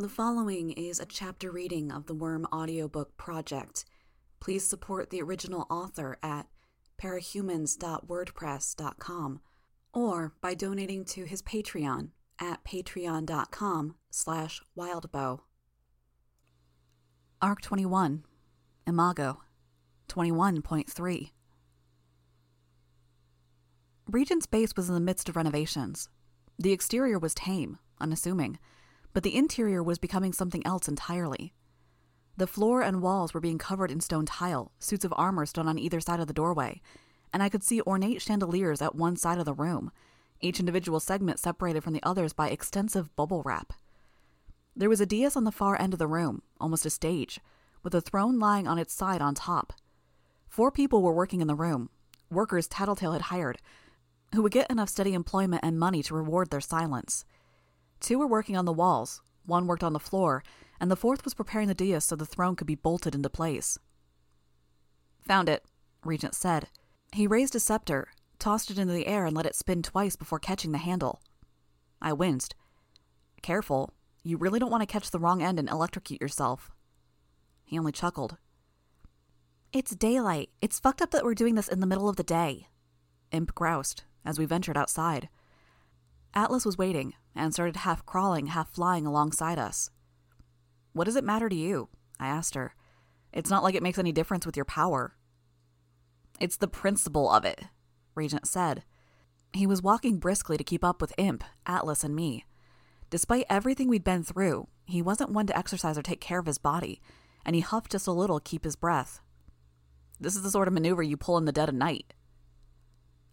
The following is a chapter reading of the Worm audiobook project. Please support the original author at parahumans.wordpress.com or by donating to his Patreon at patreon.com slash wildbow. Arc 21, Imago, 21.3 Regent's base was in the midst of renovations. The exterior was tame, unassuming, but the interior was becoming something else entirely. The floor and walls were being covered in stone tile, suits of armor stood on either side of the doorway, and I could see ornate chandeliers at one side of the room, each individual segment separated from the others by extensive bubble wrap. There was a dais on the far end of the room, almost a stage, with a throne lying on its side on top. Four people were working in the room, workers Tattletale had hired, who would get enough steady employment and money to reward their silence. Two were working on the walls, one worked on the floor, and the fourth was preparing the dais so the throne could be bolted into place. Found it, Regent said. He raised a scepter, tossed it into the air, and let it spin twice before catching the handle. I winced. Careful, you really don't want to catch the wrong end and electrocute yourself. He only chuckled. It's daylight. It's fucked up that we're doing this in the middle of the day. Imp groused as we ventured outside. Atlas was waiting and started half crawling, half flying alongside us. What does it matter to you? I asked her. It's not like it makes any difference with your power. It's the principle of it, Regent said. He was walking briskly to keep up with Imp, Atlas, and me. Despite everything we'd been through, he wasn't one to exercise or take care of his body, and he huffed just a little to keep his breath. This is the sort of maneuver you pull in the dead of night.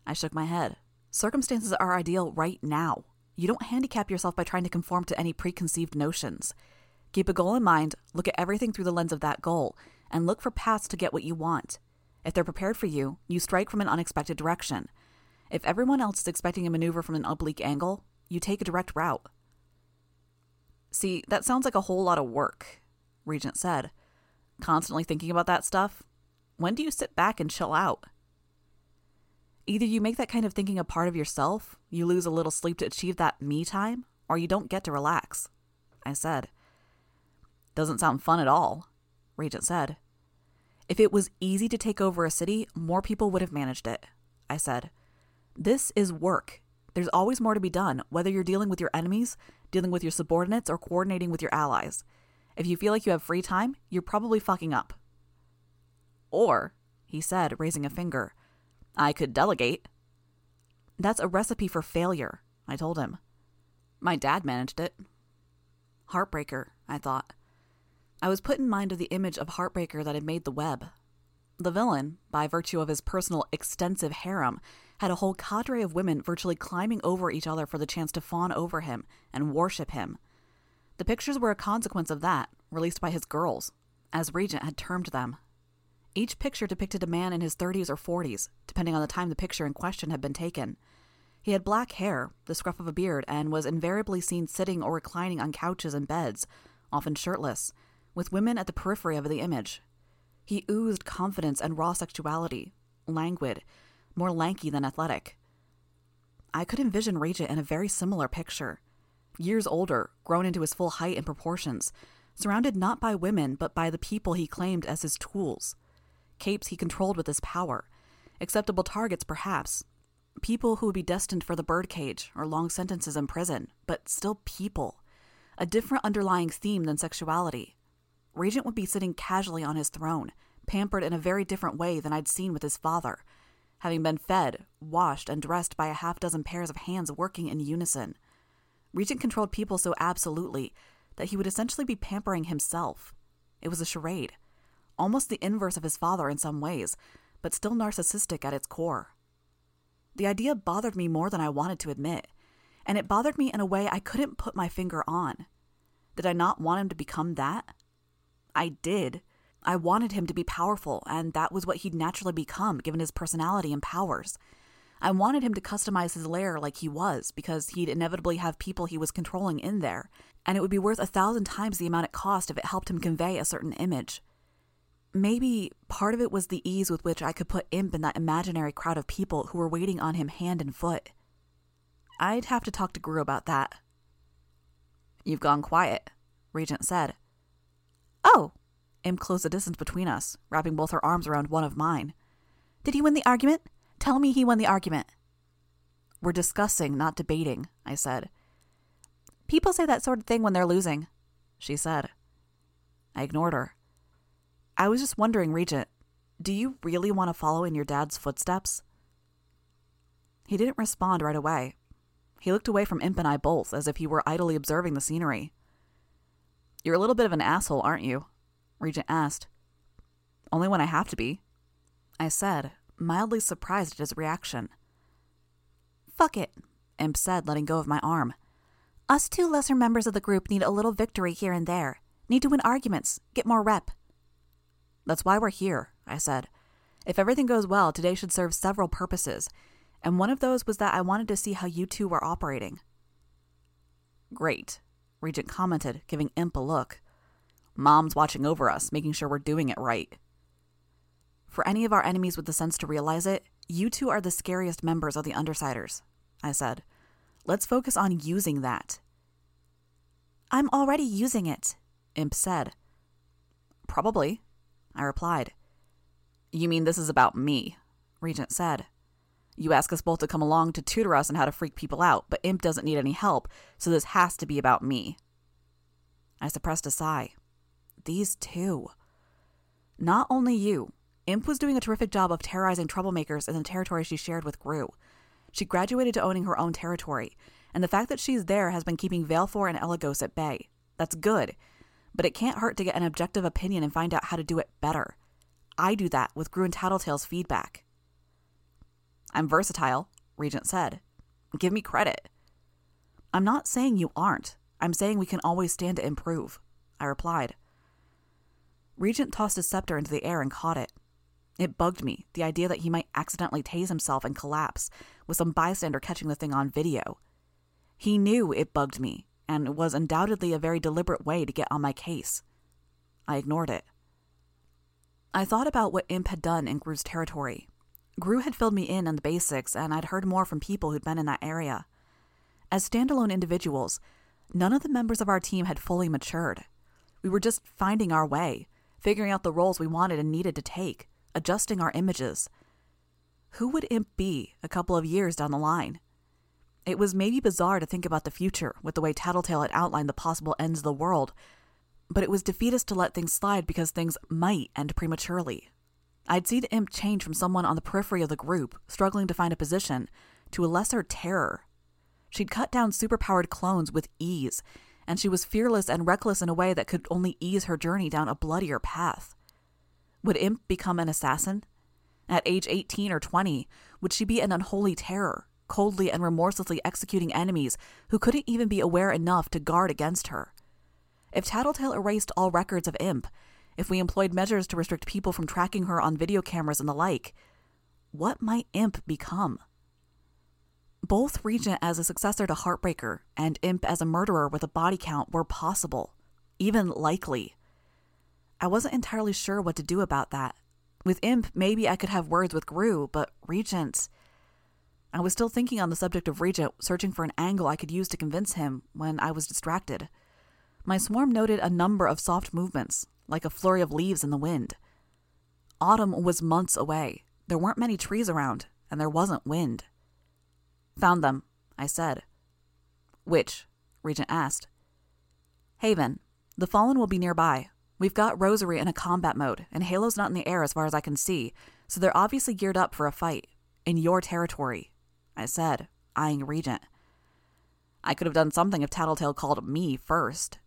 I shook my head. Circumstances are ideal right now. You don't handicap yourself by trying to conform to any preconceived notions. Keep a goal in mind, look at everything through the lens of that goal, and look for paths to get what you want. If they're prepared for you, you strike from an unexpected direction. If everyone else is expecting a maneuver from an oblique angle, you take a direct route. See, that sounds like a whole lot of work, Regent said. Constantly thinking about that stuff? When do you sit back and chill out? Either you make that kind of thinking a part of yourself, you lose a little sleep to achieve that me time, or you don't get to relax. I said. Doesn't sound fun at all, Regent said. If it was easy to take over a city, more people would have managed it, I said. This is work. There's always more to be done, whether you're dealing with your enemies, dealing with your subordinates, or coordinating with your allies. If you feel like you have free time, you're probably fucking up. Or, he said, raising a finger, I could delegate. That's a recipe for failure, I told him. My dad managed it. Heartbreaker, I thought. I was put in mind of the image of Heartbreaker that had made the web. The villain, by virtue of his personal extensive harem, had a whole cadre of women virtually climbing over each other for the chance to fawn over him and worship him. The pictures were a consequence of that, released by his girls, as Regent had termed them. Each picture depicted a man in his 30s or 40s, depending on the time the picture in question had been taken. He had black hair, the scruff of a beard, and was invariably seen sitting or reclining on couches and beds, often shirtless, with women at the periphery of the image. He oozed confidence and raw sexuality, languid, more lanky than athletic. I could envision Regent in a very similar picture. Years older, grown into his full height and proportions, surrounded not by women but by the people he claimed as his tools capes he controlled with his power, acceptable targets perhaps, people who would be destined for the birdcage or long sentences in prison, but still people, a different underlying theme than sexuality. Regent would be sitting casually on his throne, pampered in a very different way than I'd seen with his father, having been fed, washed, and dressed by a half dozen pairs of hands working in unison. Regent controlled people so absolutely that he would essentially be pampering himself. It was a charade almost the inverse of his father in some ways, but still narcissistic at its core. The idea bothered me more than I wanted to admit, and it bothered me in a way I couldn't put my finger on. Did I not want him to become that? I did. I wanted him to be powerful, and that was what he'd naturally become given his personality and powers. I wanted him to customize his lair like he was, because he'd inevitably have people he was controlling in there, and it would be worth a thousand times the amount it cost if it helped him convey a certain image. Maybe part of it was the ease with which I could put Imp in that imaginary crowd of people who were waiting on him hand and foot. I'd have to talk to Grue about that. You've gone quiet, Regent said. Oh! Imp closed the distance between us, wrapping both her arms around one of mine. Did he win the argument? Tell me he won the argument. We're discussing, not debating, I said. People say that sort of thing when they're losing, she said. I ignored her. I was just wondering, Regent, do you really want to follow in your dad's footsteps? He didn't respond right away. He looked away from Imp and I both, as if he were idly observing the scenery. You're a little bit of an asshole, aren't you? Regent asked. Only when I have to be, I said, mildly surprised at his reaction. Fuck it, Imp said, letting go of my arm. Us two lesser members of the group need a little victory here and there. Need to win arguments, get more rep. That's why we're here, I said. If everything goes well, today should serve several purposes, and one of those was that I wanted to see how you two were operating. Great, Regent commented, giving Imp a look. Mom's watching over us, making sure we're doing it right. For any of our enemies with the sense to realize it, you two are the scariest members of the Undersiders, I said. Let's focus on using that. I'm already using it, Imp said. Probably, I replied. You mean this is about me? Regent said. You ask us both to come along to tutor us on how to freak people out, but Imp doesn't need any help, so this has to be about me. I suppressed a sigh. These two. Not only you. Imp was doing a terrific job of terrorizing troublemakers in the territory she shared with Grue. She graduated to owning her own territory, and the fact that she's there has been keeping Valefor and Eligos at bay. That's good, but it can't hurt to get an objective opinion and find out how to do it better. I do that with Grue and Tattletale's feedback. I'm versatile, Regent said. Give me credit. I'm not saying you aren't. I'm saying we can always stand to improve, I replied. Regent tossed his scepter into the air and caught it. It bugged me, the idea that he might accidentally tase himself and collapse, with some bystander catching the thing on video. He knew it bugged me, and it was undoubtedly a very deliberate way to get on my case. I ignored it. I thought about what Imp had done in Grue's territory. Grue had filled me in on the basics, and I'd heard more from people who'd been in that area. As standalone individuals, none of the members of our team had fully matured. We were just finding our way, figuring out the roles we wanted and needed to take, adjusting our images. Who would Imp be a couple of years down the line? It was maybe bizarre to think about the future with the way Tattletale had outlined the possible ends of the world, but it was defeatist to let things slide because things might end prematurely. I'd seen Imp change from someone on the periphery of the group, struggling to find a position, to a lesser terror. She'd cut down superpowered clones with ease and she was fearless and reckless in a way that could only ease her journey down a bloodier path. Would Imp become an assassin? At age 18 or 20, would she be an unholy terror, coldly and remorselessly executing enemies who couldn't even be aware enough to guard against her? If Tattletale erased all records of Imp, if we employed measures to restrict people from tracking her on video cameras and the like, what might Imp become? Both Regent as a successor to Heartbreaker and Imp as a murderer with a body count were possible, even likely. I wasn't entirely sure what to do about that. With Imp, maybe I could have words with Grue, but Regent. I was still thinking on the subject of Regent, searching for an angle I could use to convince him when I was distracted. My swarm noted a number of soft movements, like a flurry of leaves in the wind. Autumn was months away. There weren't many trees around, and there wasn't wind. Found them, I said. Which? Regent asked. Haven. The Fallen will be nearby. We've got Rosary in a combat mode, and Halo's not in the air as far as I can see, so they're obviously geared up for a fight. In your territory, I said, eyeing Regent. I could have done something if Tattletale called me first.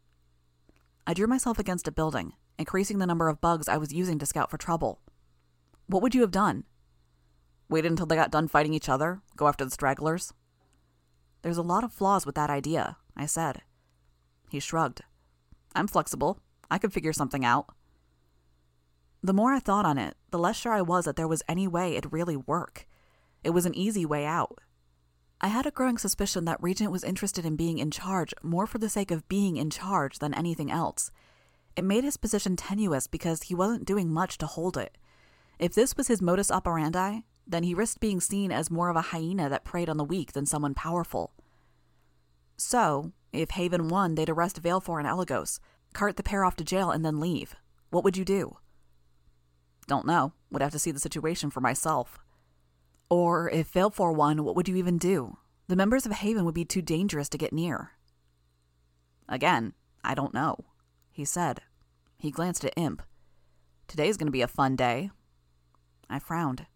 I drew myself against a building, increasing the number of bugs I was using to scout for trouble. What would you have done? Waited until they got done fighting each other? Go after the stragglers? There's a lot of flaws with that idea, I said. He shrugged. I'm flexible. I could figure something out. The more I thought on it, the less sure I was that there was any way it'd really work. It was an easy way out. I had a growing suspicion that Regent was interested in being in charge more for the sake of being in charge than anything else. It made his position tenuous because he wasn't doing much to hold it. If this was his modus operandi, then he risked being seen as more of a hyena that preyed on the weak than someone powerful. So, if Haven won, they'd arrest Valefor and Eligos, Cart the pair off to jail and then leave. What would you do? Don't know. Would have to see the situation for myself. Or if failed for one, what would you even do? The members of Haven would be too dangerous to get near. Again, I don't know, he said. He glanced at Imp. Today's going to be a fun day. I frowned.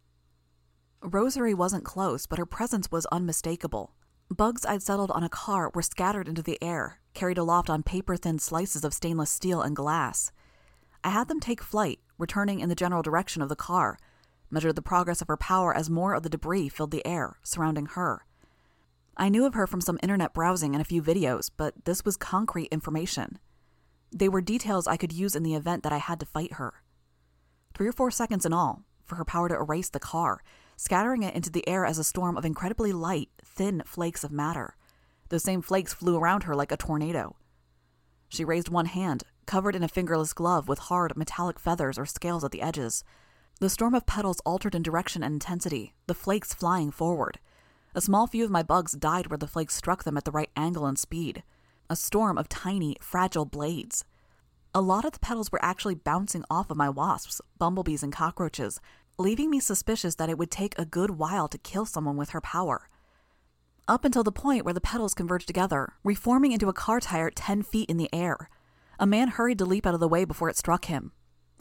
Rosary wasn't close, but her presence was unmistakable. Bugs I'd settled on a car were scattered into the air, carried aloft on paper thin slices of stainless steel and glass. I had them take flight, returning in the general direction of the car, measured the progress of her power as more of the debris filled the air surrounding her. I knew of her from some internet browsing and a few videos, but this was concrete information. They were details I could use in the event that I had to fight her. Three or four seconds in all for her power to erase the car, scattering it into the air as a storm of incredibly light, thin flakes of matter. Those same flakes flew around her like a tornado. She raised one hand, covered in a fingerless glove with hard, metallic feathers or scales at the edges. The storm of petals altered in direction and intensity, the flakes flying forward. A small few of my bugs died where the flakes struck them at the right angle and speed. A storm of tiny, fragile blades. A lot of the petals were actually bouncing off of my wasps, bumblebees, and cockroaches, leaving me suspicious that it would take a good while to kill someone with her power. Up until the point where the petals converged together, reforming into a car tire 10 feet in the air. A man hurried to leap out of the way before it struck him.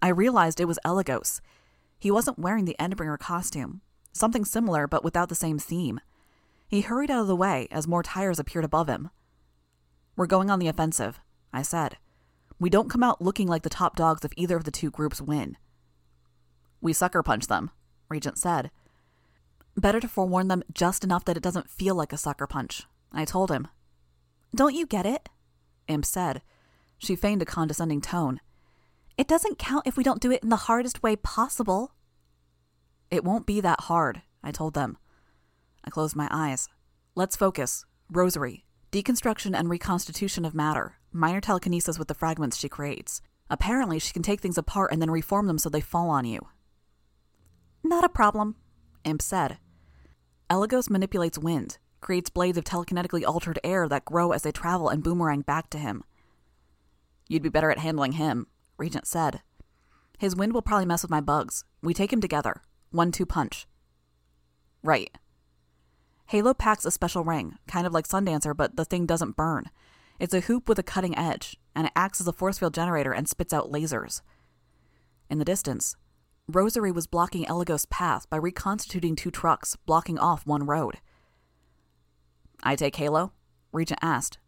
I realized it was Eligos. He wasn't wearing the Endbringer costume, something similar but without the same theme. He hurried out of the way as more tires appeared above him. We're going on the offensive, I said. We don't come out looking like the top dogs if either of the two groups win. We sucker punch them, Regent said. Better to forewarn them just enough that it doesn't feel like a sucker punch, I told him. Don't you get it? Imp said. She feigned a condescending tone. It doesn't count if we don't do it in the hardest way possible. It won't be that hard, I told them. I closed my eyes. Let's focus. Rosary. Deconstruction and reconstitution of matter. Minor telekinesis with the fragments she creates. Apparently, she can take things apart and then reform them so they fall on you. Not a problem, Imp said. Eligos manipulates wind, creates blades of telekinetically altered air that grow as they travel and boomerang back to him. You'd be better at handling him, Regent said. His wind will probably mess with my bugs. We take him together. One two punch. Right. Halo packs a special ring, kind of like Sundancer, but the thing doesn't burn. It's a hoop with a cutting edge, and it acts as a force field generator and spits out lasers. In the distance, Rosary was blocking Eligos' path by reconstituting two trucks, blocking off one road. I take Halo? Regent asked.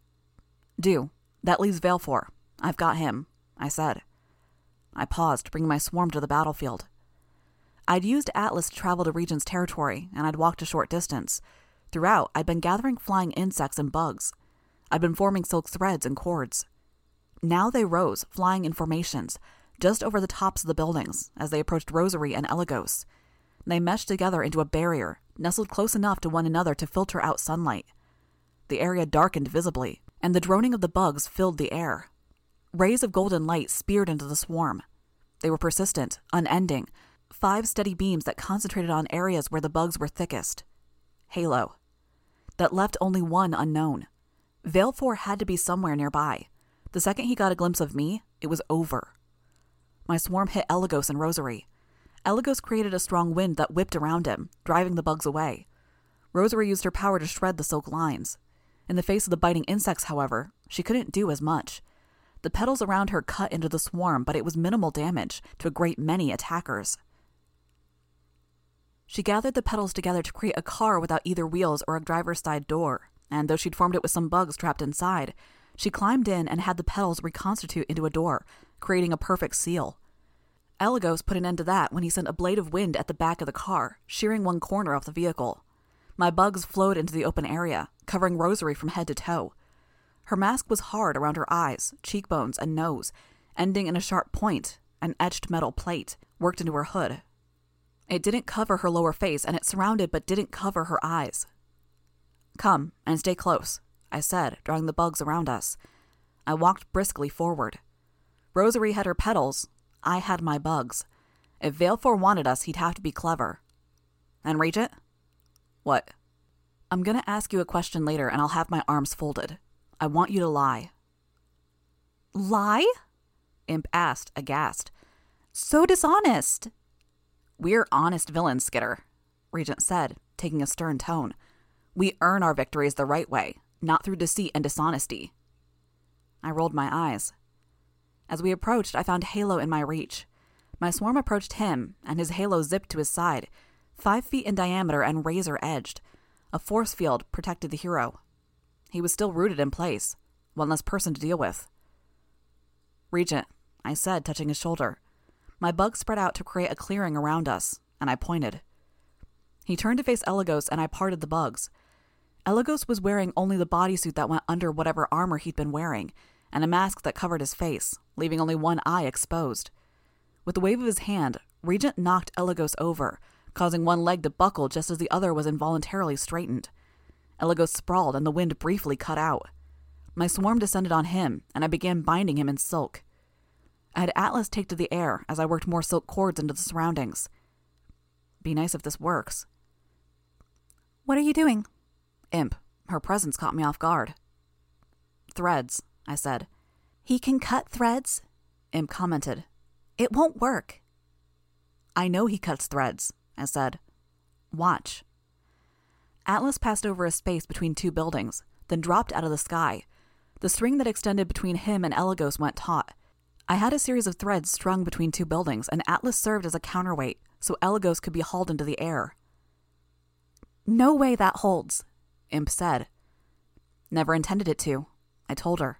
Do. That leaves Valefor. I've got him, I said. I paused, bringing my swarm to the battlefield. I'd used Atlas to travel to Regent's territory, and I'd walked a short distance, Throughout, I'd been gathering flying insects and bugs. I'd been forming silk threads and cords. Now they rose, flying in formations, just over the tops of the buildings as they approached Rosary and Eligos. They meshed together into a barrier, nestled close enough to one another to filter out sunlight. The area darkened visibly, and the droning of the bugs filled the air. Rays of golden light speared into the swarm. They were persistent, unending, five steady beams that concentrated on areas where the bugs were thickest. Halo that left only one unknown. Valefor had to be somewhere nearby. The second he got a glimpse of me, it was over. My swarm hit Eligos and Rosary. Eligos created a strong wind that whipped around him, driving the bugs away. Rosary used her power to shred the silk lines. In the face of the biting insects, however, she couldn't do as much. The petals around her cut into the swarm, but it was minimal damage to a great many attackers. She gathered the petals together to create a car without either wheels or a driver's side door, and though she'd formed it with some bugs trapped inside, she climbed in and had the petals reconstitute into a door, creating a perfect seal. Eligos put an end to that when he sent a blade of wind at the back of the car, shearing one corner off the vehicle. My bugs flowed into the open area, covering Rosary from head to toe. Her mask was hard around her eyes, cheekbones, and nose, ending in a sharp point, an etched metal plate, worked into her hood, it didn't cover her lower face, and it surrounded but didn't cover her eyes. Come and stay close, I said, drawing the bugs around us. I walked briskly forward. Rosary had her petals. I had my bugs. If Valefor wanted us, he'd have to be clever. And Regent? What? I'm to ask you a question later, and I'll have my arms folded. I want you to lie. Lie? Imp asked, aghast. So dishonest. We're honest villains, Skitter, Regent said, taking a stern tone. We earn our victories the right way, not through deceit and dishonesty. I rolled my eyes. As we approached, I found Halo in my reach. My swarm approached him, and his halo zipped to his side, five feet in diameter and razor edged. A force field protected the hero. He was still rooted in place, one less person to deal with. Regent, I said, touching his shoulder. My bug spread out to create a clearing around us, and I pointed. He turned to face Eligos, and I parted the bugs. Eligos was wearing only the bodysuit that went under whatever armor he'd been wearing, and a mask that covered his face, leaving only one eye exposed. With a wave of his hand, Regent knocked Eligos over, causing one leg to buckle just as the other was involuntarily straightened. Eligos sprawled, and the wind briefly cut out. My swarm descended on him, and I began binding him in silk. I had Atlas take to the air as I worked more silk cords into the surroundings. Be nice if this works. What are you doing? Imp. Her presence caught me off guard. Threads, I said. He can cut threads? Imp commented. It won't work. I know he cuts threads, I said. Watch. Atlas passed over a space between two buildings, then dropped out of the sky. The string that extended between him and Eligos went taut. I had a series of threads strung between two buildings, and Atlas served as a counterweight, so Eligos could be hauled into the air. No way that holds, Imp said. Never intended it to, I told her.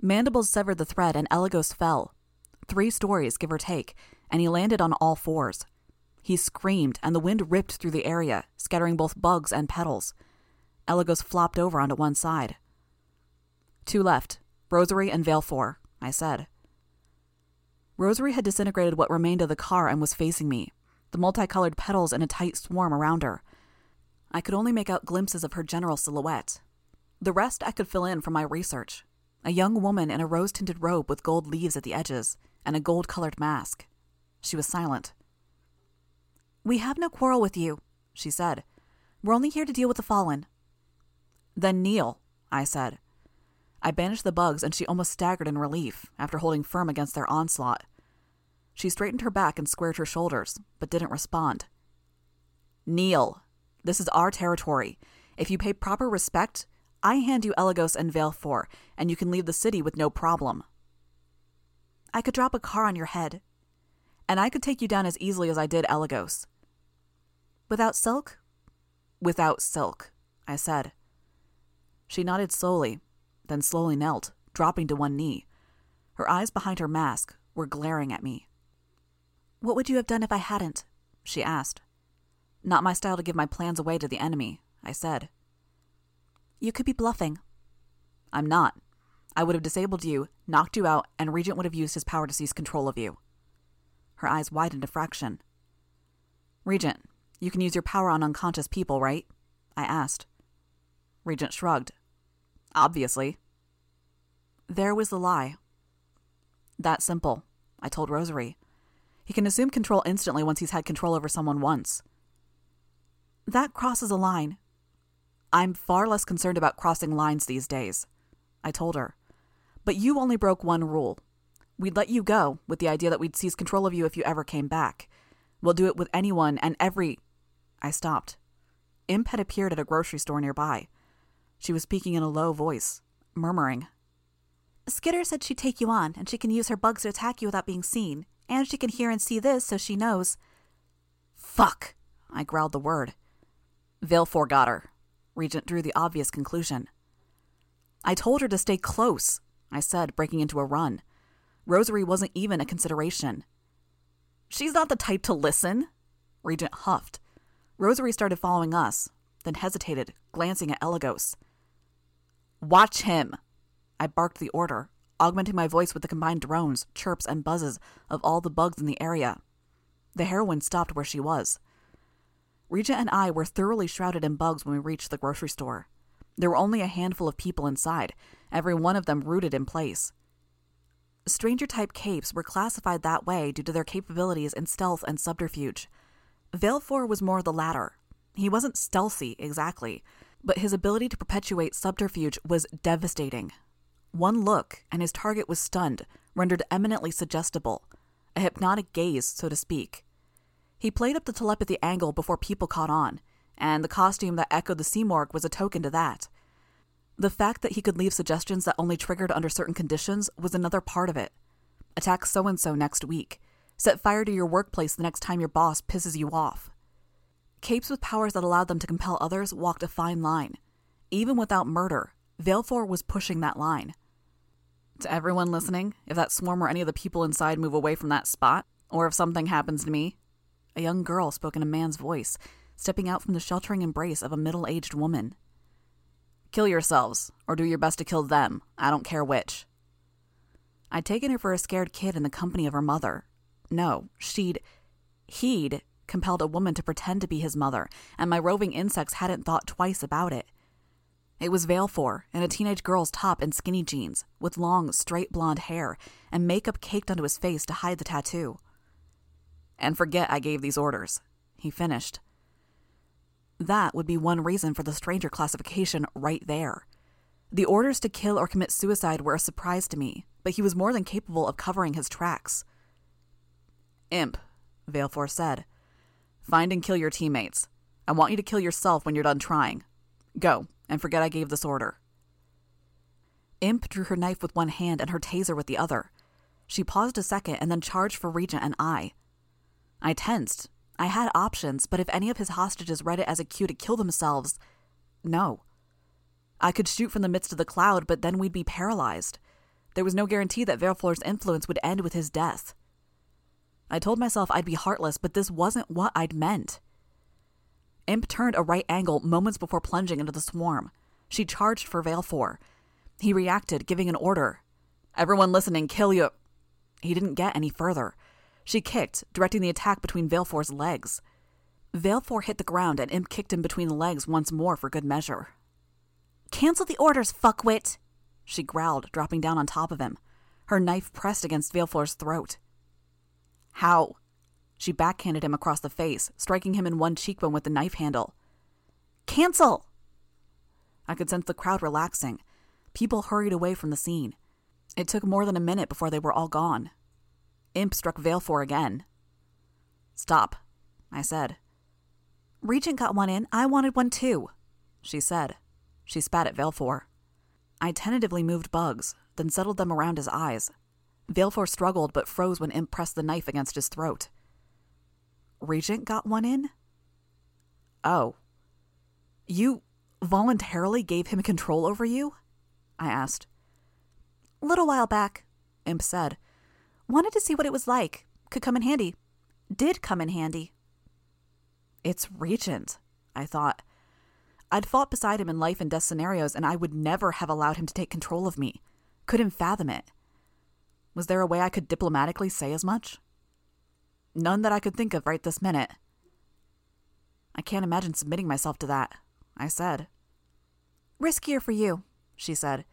Mandibles severed the thread, and Eligos fell. Three stories, give or take, and he landed on all fours. He screamed, and the wind ripped through the area, scattering both bugs and petals. Eligos flopped over onto one side. Two left Rosary and Valefor, I said. Rosary had disintegrated what remained of the car and was facing me, the multicolored petals in a tight swarm around her. I could only make out glimpses of her general silhouette. The rest I could fill in from my research a young woman in a rose tinted robe with gold leaves at the edges and a gold colored mask. She was silent. We have no quarrel with you, she said. We're only here to deal with the fallen. Then kneel, I said. I banished the bugs, and she almost staggered in relief after holding firm against their onslaught. She straightened her back and squared her shoulders, but didn't respond. Kneel. This is our territory. If you pay proper respect, I hand you Eligos and Valefor, and you can leave the city with no problem. I could drop a car on your head. And I could take you down as easily as I did Eligos. Without silk? Without silk, I said. She nodded slowly, then slowly knelt, dropping to one knee. Her eyes behind her mask were glaring at me. What would you have done if I hadn't? she asked. Not my style to give my plans away to the enemy, I said. You could be bluffing. I'm not. I would have disabled you, knocked you out, and Regent would have used his power to seize control of you. Her eyes widened a fraction. Regent, you can use your power on unconscious people, right? I asked. Regent shrugged. Obviously. There was the lie. That simple, I told Rosary. He can assume control instantly once he's had control over someone once. That crosses a line. I'm far less concerned about crossing lines these days, I told her. But you only broke one rule. We'd let you go with the idea that we'd seize control of you if you ever came back. We'll do it with anyone and every. I stopped. Imp had appeared at a grocery store nearby. She was speaking in a low voice, murmuring. Skitter said she'd take you on, and she can use her bugs to attack you without being seen, and she can hear and see this so she knows. Fuck! I growled the word. Valefor got her. Regent drew the obvious conclusion. I told her to stay close, I said, breaking into a run. Rosary wasn't even a consideration. She's not the type to listen, Regent huffed. Rosary started following us, then hesitated, glancing at Eligos. Watch him! I barked the order, augmenting my voice with the combined drones, chirps, and buzzes of all the bugs in the area. The heroine stopped where she was. Regent and I were thoroughly shrouded in bugs when we reached the grocery store. There were only a handful of people inside, every one of them rooted in place. Stranger type capes were classified that way due to their capabilities in stealth and subterfuge. Valefor was more the latter. He wasn't stealthy, exactly, but his ability to perpetuate subterfuge was devastating. One look, and his target was stunned, rendered eminently suggestible. A hypnotic gaze, so to speak. He played up the telepathy angle before people caught on, and the costume that echoed the Simurgh was a token to that. The fact that he could leave suggestions that only triggered under certain conditions was another part of it. Attack so and so next week. Set fire to your workplace the next time your boss pisses you off. Capes with powers that allowed them to compel others walked a fine line. Even without murder, Valefor was pushing that line. To everyone listening, if that swarm or any of the people inside move away from that spot, or if something happens to me, a young girl spoke in a man's voice, stepping out from the sheltering embrace of a middle aged woman. Kill yourselves, or do your best to kill them. I don't care which. I'd taken her for a scared kid in the company of her mother. No, she'd. He'd compelled a woman to pretend to be his mother, and my roving insects hadn't thought twice about it. It was Vale Valefor in a teenage girl's top and skinny jeans, with long, straight blonde hair, and makeup caked onto his face to hide the tattoo. And forget I gave these orders, he finished. That would be one reason for the stranger classification right there. The orders to kill or commit suicide were a surprise to me, but he was more than capable of covering his tracks. Imp, Valefor said. Find and kill your teammates. I want you to kill yourself when you're done trying. Go, and forget I gave this order. Imp drew her knife with one hand and her taser with the other. She paused a second and then charged for Regent and I. I tensed, I had options, but if any of his hostages read it as a cue to kill themselves, no. I could shoot from the midst of the cloud, but then we'd be paralyzed. There was no guarantee that Valefor's influence would end with his death. I told myself I'd be heartless, but this wasn't what I'd meant. Imp turned a right angle moments before plunging into the swarm. She charged for Valefor. He reacted, giving an order. Everyone listening, kill you. He didn't get any further. She kicked, directing the attack between Valefor's legs. Valefor hit the ground and Imp kicked him between the legs once more for good measure. Cancel the orders, fuckwit! She growled, dropping down on top of him, her knife pressed against Valefor's throat. How? She backhanded him across the face, striking him in one cheekbone with the knife handle. Cancel! I could sense the crowd relaxing. People hurried away from the scene. It took more than a minute before they were all gone. Imp struck Valefor again. Stop, I said. Regent got one in. I wanted one too, she said. She spat at Valefor. I tentatively moved bugs, then settled them around his eyes. Valefor struggled but froze when Imp pressed the knife against his throat. Regent got one in? Oh. You voluntarily gave him control over you? I asked. Little while back, Imp said. Wanted to see what it was like. Could come in handy. Did come in handy. It's Regent, I thought. I'd fought beside him in life and death scenarios, and I would never have allowed him to take control of me. Couldn't fathom it. Was there a way I could diplomatically say as much? None that I could think of right this minute. I can't imagine submitting myself to that, I said. Riskier for you, she said.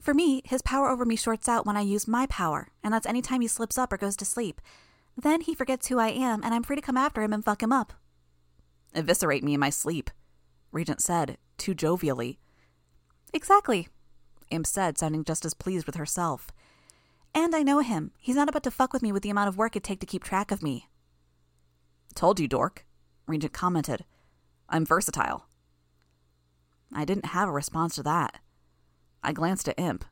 For me, his power over me shorts out when I use my power, and that's any time he slips up or goes to sleep. Then he forgets who I am, and I'm free to come after him and fuck him up. Eviscerate me in my sleep, Regent said, too jovially. Exactly, Imp said, sounding just as pleased with herself. And I know him. He's not about to fuck with me with the amount of work it'd take to keep track of me. Told you, dork, Regent commented. I'm versatile. I didn't have a response to that. I glanced at Imp.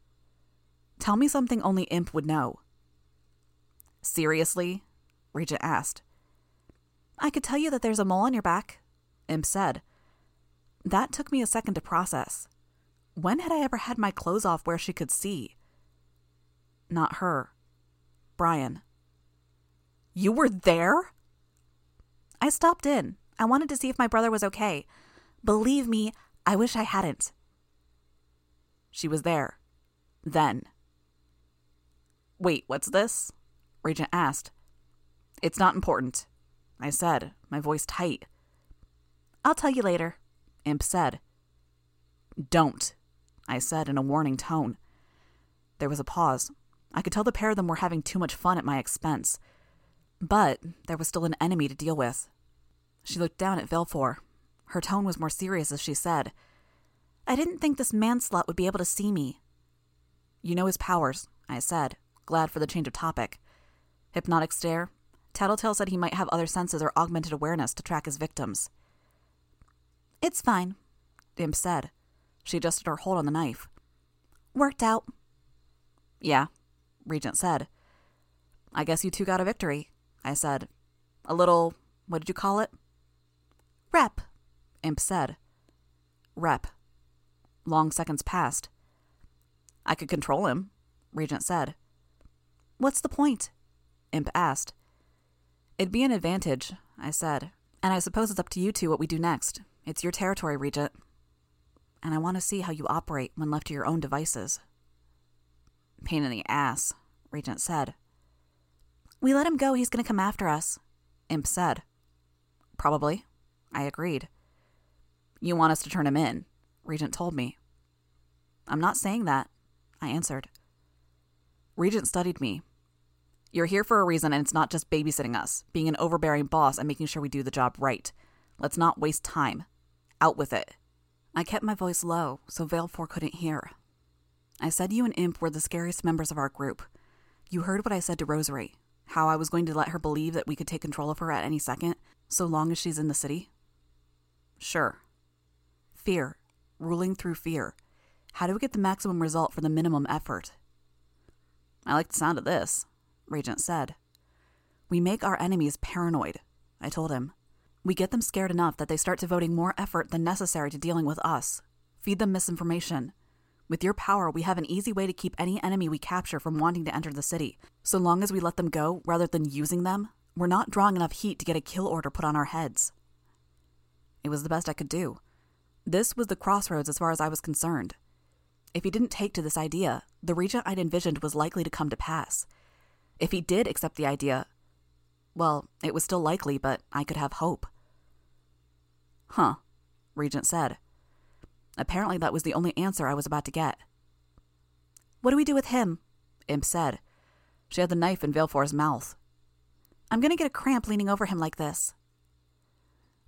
Tell me something only Imp would know. Seriously? Regent asked. I could tell you that there's a mole on your back, Imp said. That took me a second to process. When had I ever had my clothes off where she could see? Not her. Brian. You were there? I stopped in. I wanted to see if my brother was okay. Believe me, I wish I hadn't. She was there. Then. Wait, what's this? Regent asked. It's not important, I said, my voice tight. I'll tell you later, Imp said. Don't, I said in a warning tone. There was a pause. I could tell the pair of them were having too much fun at my expense. But there was still an enemy to deal with. She looked down at Valefor. Her tone was more serious as she said, I didn't think this man slut would be able to see me. You know his powers, I said, glad for the change of topic. Hypnotic stare? Tattletale said he might have other senses or augmented awareness to track his victims. It's fine, Imp said. She adjusted her hold on the knife. Worked out. Yeah, Regent said. I guess you two got a victory, I said. A little, what did you call it? Rep, Imp said. Rep. Long seconds passed. I could control him, Regent said. What's the point? Imp asked. It'd be an advantage, I said. And I suppose it's up to you two what we do next. It's your territory, Regent. And I want to see how you operate when left to your own devices. Pain in the ass, Regent said. We let him go, he's going to come after us, Imp said. Probably. I agreed. You want us to turn him in, Regent told me. I'm not saying that, I answered. Regent studied me. You're here for a reason, and it's not just babysitting us, being an overbearing boss and making sure we do the job right. Let's not waste time. Out with it. I kept my voice low so Valefor couldn't hear. I said you and Imp were the scariest members of our group. You heard what I said to Rosary, how I was going to let her believe that we could take control of her at any second, so long as she's in the city? Sure. Fear. Ruling through fear. How do we get the maximum result for the minimum effort? I like the sound of this, Regent said. We make our enemies paranoid, I told him. We get them scared enough that they start devoting more effort than necessary to dealing with us. Feed them misinformation. With your power, we have an easy way to keep any enemy we capture from wanting to enter the city. So long as we let them go rather than using them, we're not drawing enough heat to get a kill order put on our heads. It was the best I could do. This was the crossroads as far as I was concerned. If he didn't take to this idea, the regent I'd envisioned was likely to come to pass. If he did accept the idea, well, it was still likely, but I could have hope. Huh, Regent said. Apparently, that was the only answer I was about to get. What do we do with him? Imp said. She had the knife in Valefor's mouth. I'm going to get a cramp leaning over him like this.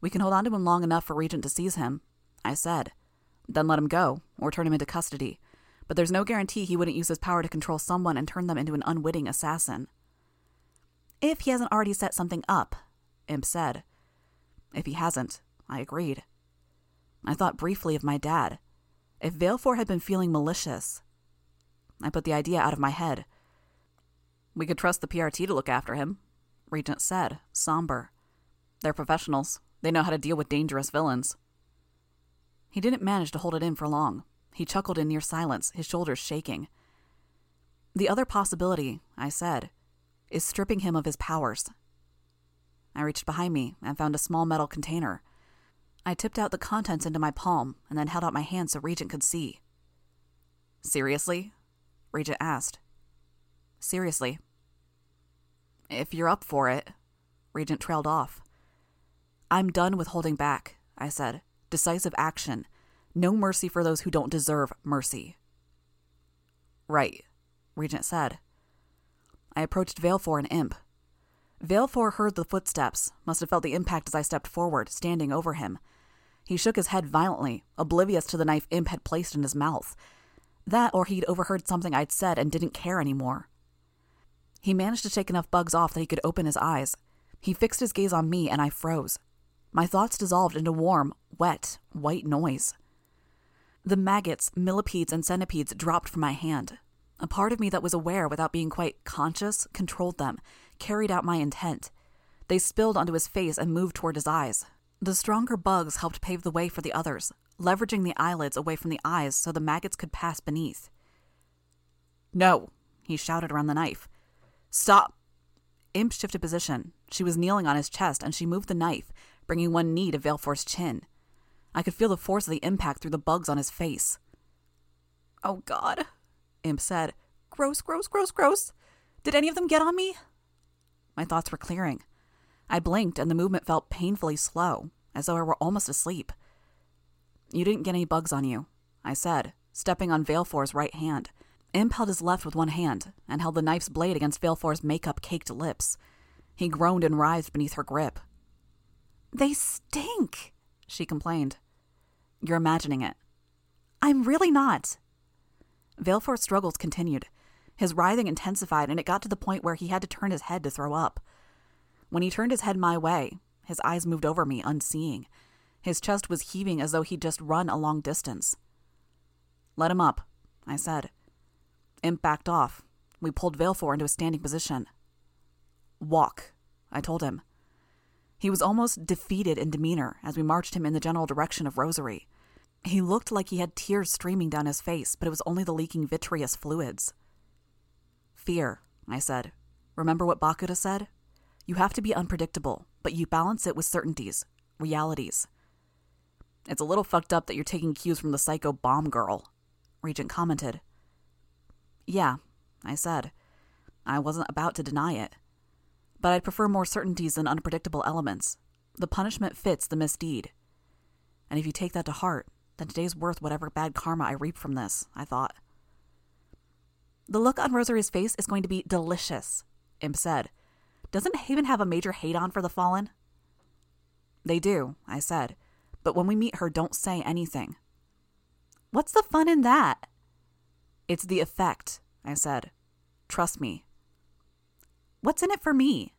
We can hold on to him long enough for Regent to seize him, I said. Then let him go, or turn him into custody. But there's no guarantee he wouldn't use his power to control someone and turn them into an unwitting assassin. If he hasn't already set something up, Imp said. If he hasn't, I agreed. I thought briefly of my dad. If Valefor had been feeling malicious, I put the idea out of my head. We could trust the PRT to look after him, Regent said, somber. They're professionals. They know how to deal with dangerous villains. He didn't manage to hold it in for long. He chuckled in near silence, his shoulders shaking. The other possibility, I said, is stripping him of his powers. I reached behind me and found a small metal container. I tipped out the contents into my palm and then held out my hand so Regent could see. Seriously? Regent asked. Seriously. If you're up for it, Regent trailed off. I'm done with holding back, I said. Decisive action. No mercy for those who don't deserve mercy. Right, Regent said. I approached Valefor and Imp. Valefor heard the footsteps, must have felt the impact as I stepped forward, standing over him. He shook his head violently, oblivious to the knife Imp had placed in his mouth. That or he'd overheard something I'd said and didn't care anymore. He managed to take enough bugs off that he could open his eyes. He fixed his gaze on me and I froze. My thoughts dissolved into warm, wet, white noise. The maggots, millipedes, and centipedes dropped from my hand. A part of me that was aware without being quite conscious controlled them, carried out my intent. They spilled onto his face and moved toward his eyes. The stronger bugs helped pave the way for the others, leveraging the eyelids away from the eyes so the maggots could pass beneath. No, he shouted around the knife. Stop! Imp shifted position. She was kneeling on his chest, and she moved the knife, bringing one knee to Valefor's chin. I could feel the force of the impact through the bugs on his face. Oh, God, Imp said. Gross, gross, gross, gross. Did any of them get on me? My thoughts were clearing. I blinked, and the movement felt painfully slow, as though I were almost asleep. You didn't get any bugs on you, I said, stepping on Valefor's right hand. Imp held his left with one hand and held the knife's blade against Valefor's makeup caked lips. He groaned and writhed beneath her grip. They stink, she complained. You're imagining it. I'm really not. Valefor's struggles continued. His writhing intensified, and it got to the point where he had to turn his head to throw up. When he turned his head my way, his eyes moved over me, unseeing. His chest was heaving as though he'd just run a long distance. Let him up, I said. Imp backed off. We pulled Valefor into a standing position. Walk, I told him. He was almost defeated in demeanor as we marched him in the general direction of Rosary. He looked like he had tears streaming down his face, but it was only the leaking vitreous fluids. Fear, I said. Remember what Bakuda said? You have to be unpredictable, but you balance it with certainties, realities. It's a little fucked up that you're taking cues from the psycho bomb girl, Regent commented. Yeah, I said. I wasn't about to deny it. But I'd prefer more certainties than unpredictable elements. The punishment fits the misdeed. And if you take that to heart, then today's worth whatever bad karma I reap from this, I thought. The look on Rosary's face is going to be delicious, Imp said. Doesn't Haven have a major hate on for the Fallen? They do, I said. But when we meet her, don't say anything. What's the fun in that? It's the effect, I said. Trust me. What's in it for me?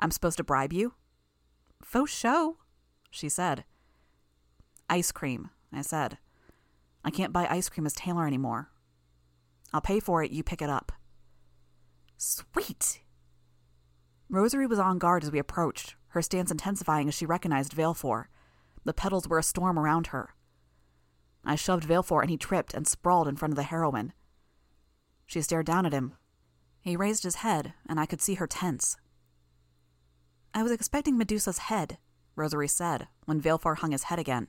I'm supposed to bribe you? Faux show, she said. Ice cream, I said. I can't buy ice cream as Taylor anymore. I'll pay for it, you pick it up. Sweet! Rosary was on guard as we approached, her stance intensifying as she recognized Valefor. The petals were a storm around her. I shoved Valefor and he tripped and sprawled in front of the heroine. She stared down at him. He raised his head, and I could see her tense. I was expecting Medusa's head, Rosary said, when Valefor hung his head again.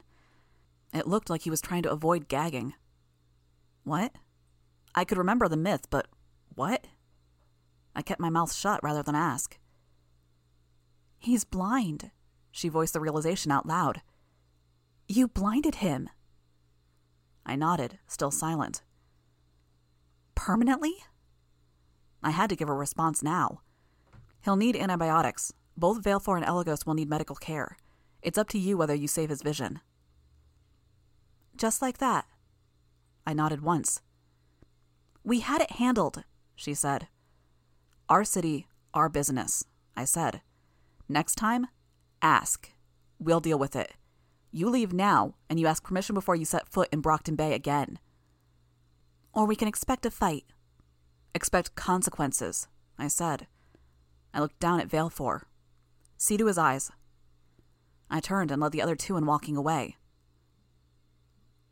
It looked like he was trying to avoid gagging. What? I could remember the myth, but what? I kept my mouth shut rather than ask. He's blind, she voiced the realization out loud. You blinded him. I nodded, still silent. Permanently? I had to give a response now. He'll need antibiotics. Both Valefor and Eligos will need medical care. It's up to you whether you save his vision. Just like that. I nodded once. We had it handled, she said. Our city, our business, I said. Next time, ask. We'll deal with it. You leave now, and you ask permission before you set foot in Brockton Bay again. Or we can expect a fight. Expect consequences, I said. I looked down at Valefor. See to his eyes. I turned and led the other two in walking away.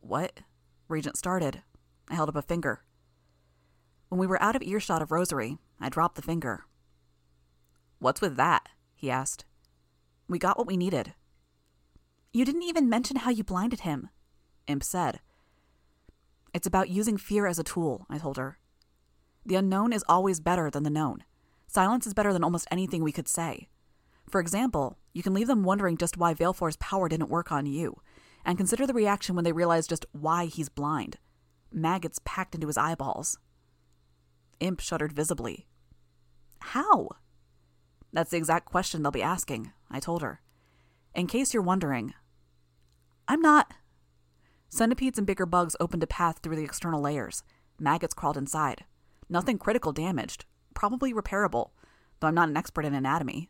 What? Regent started. I held up a finger. When we were out of earshot of Rosary, I dropped the finger. What's with that? He asked. We got what we needed. You didn't even mention how you blinded him, Imp said. It's about using fear as a tool, I told her. The unknown is always better than the known. Silence is better than almost anything we could say. For example, you can leave them wondering just why Valefor's power didn't work on you, and consider the reaction when they realize just why he's blind. Maggots packed into his eyeballs. Imp shuddered visibly. How? That's the exact question they'll be asking, I told her. In case you're wondering, I'm not. Centipedes and bigger bugs opened a path through the external layers. Maggots crawled inside. Nothing critical damaged, probably repairable, though I'm not an expert in anatomy.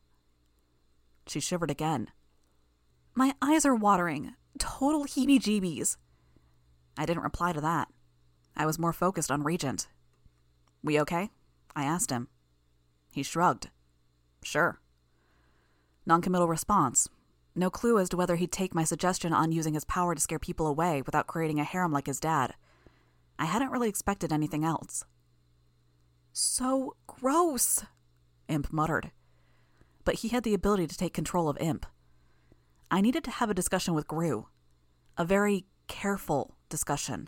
She shivered again. My eyes are watering. Total heebie jeebies. I didn't reply to that. I was more focused on Regent. We okay? I asked him. He shrugged. Sure. Noncommittal response. No clue as to whether he'd take my suggestion on using his power to scare people away without creating a harem like his dad. I hadn't really expected anything else. So gross, Imp muttered. But he had the ability to take control of Imp. I needed to have a discussion with Grue. A very careful discussion.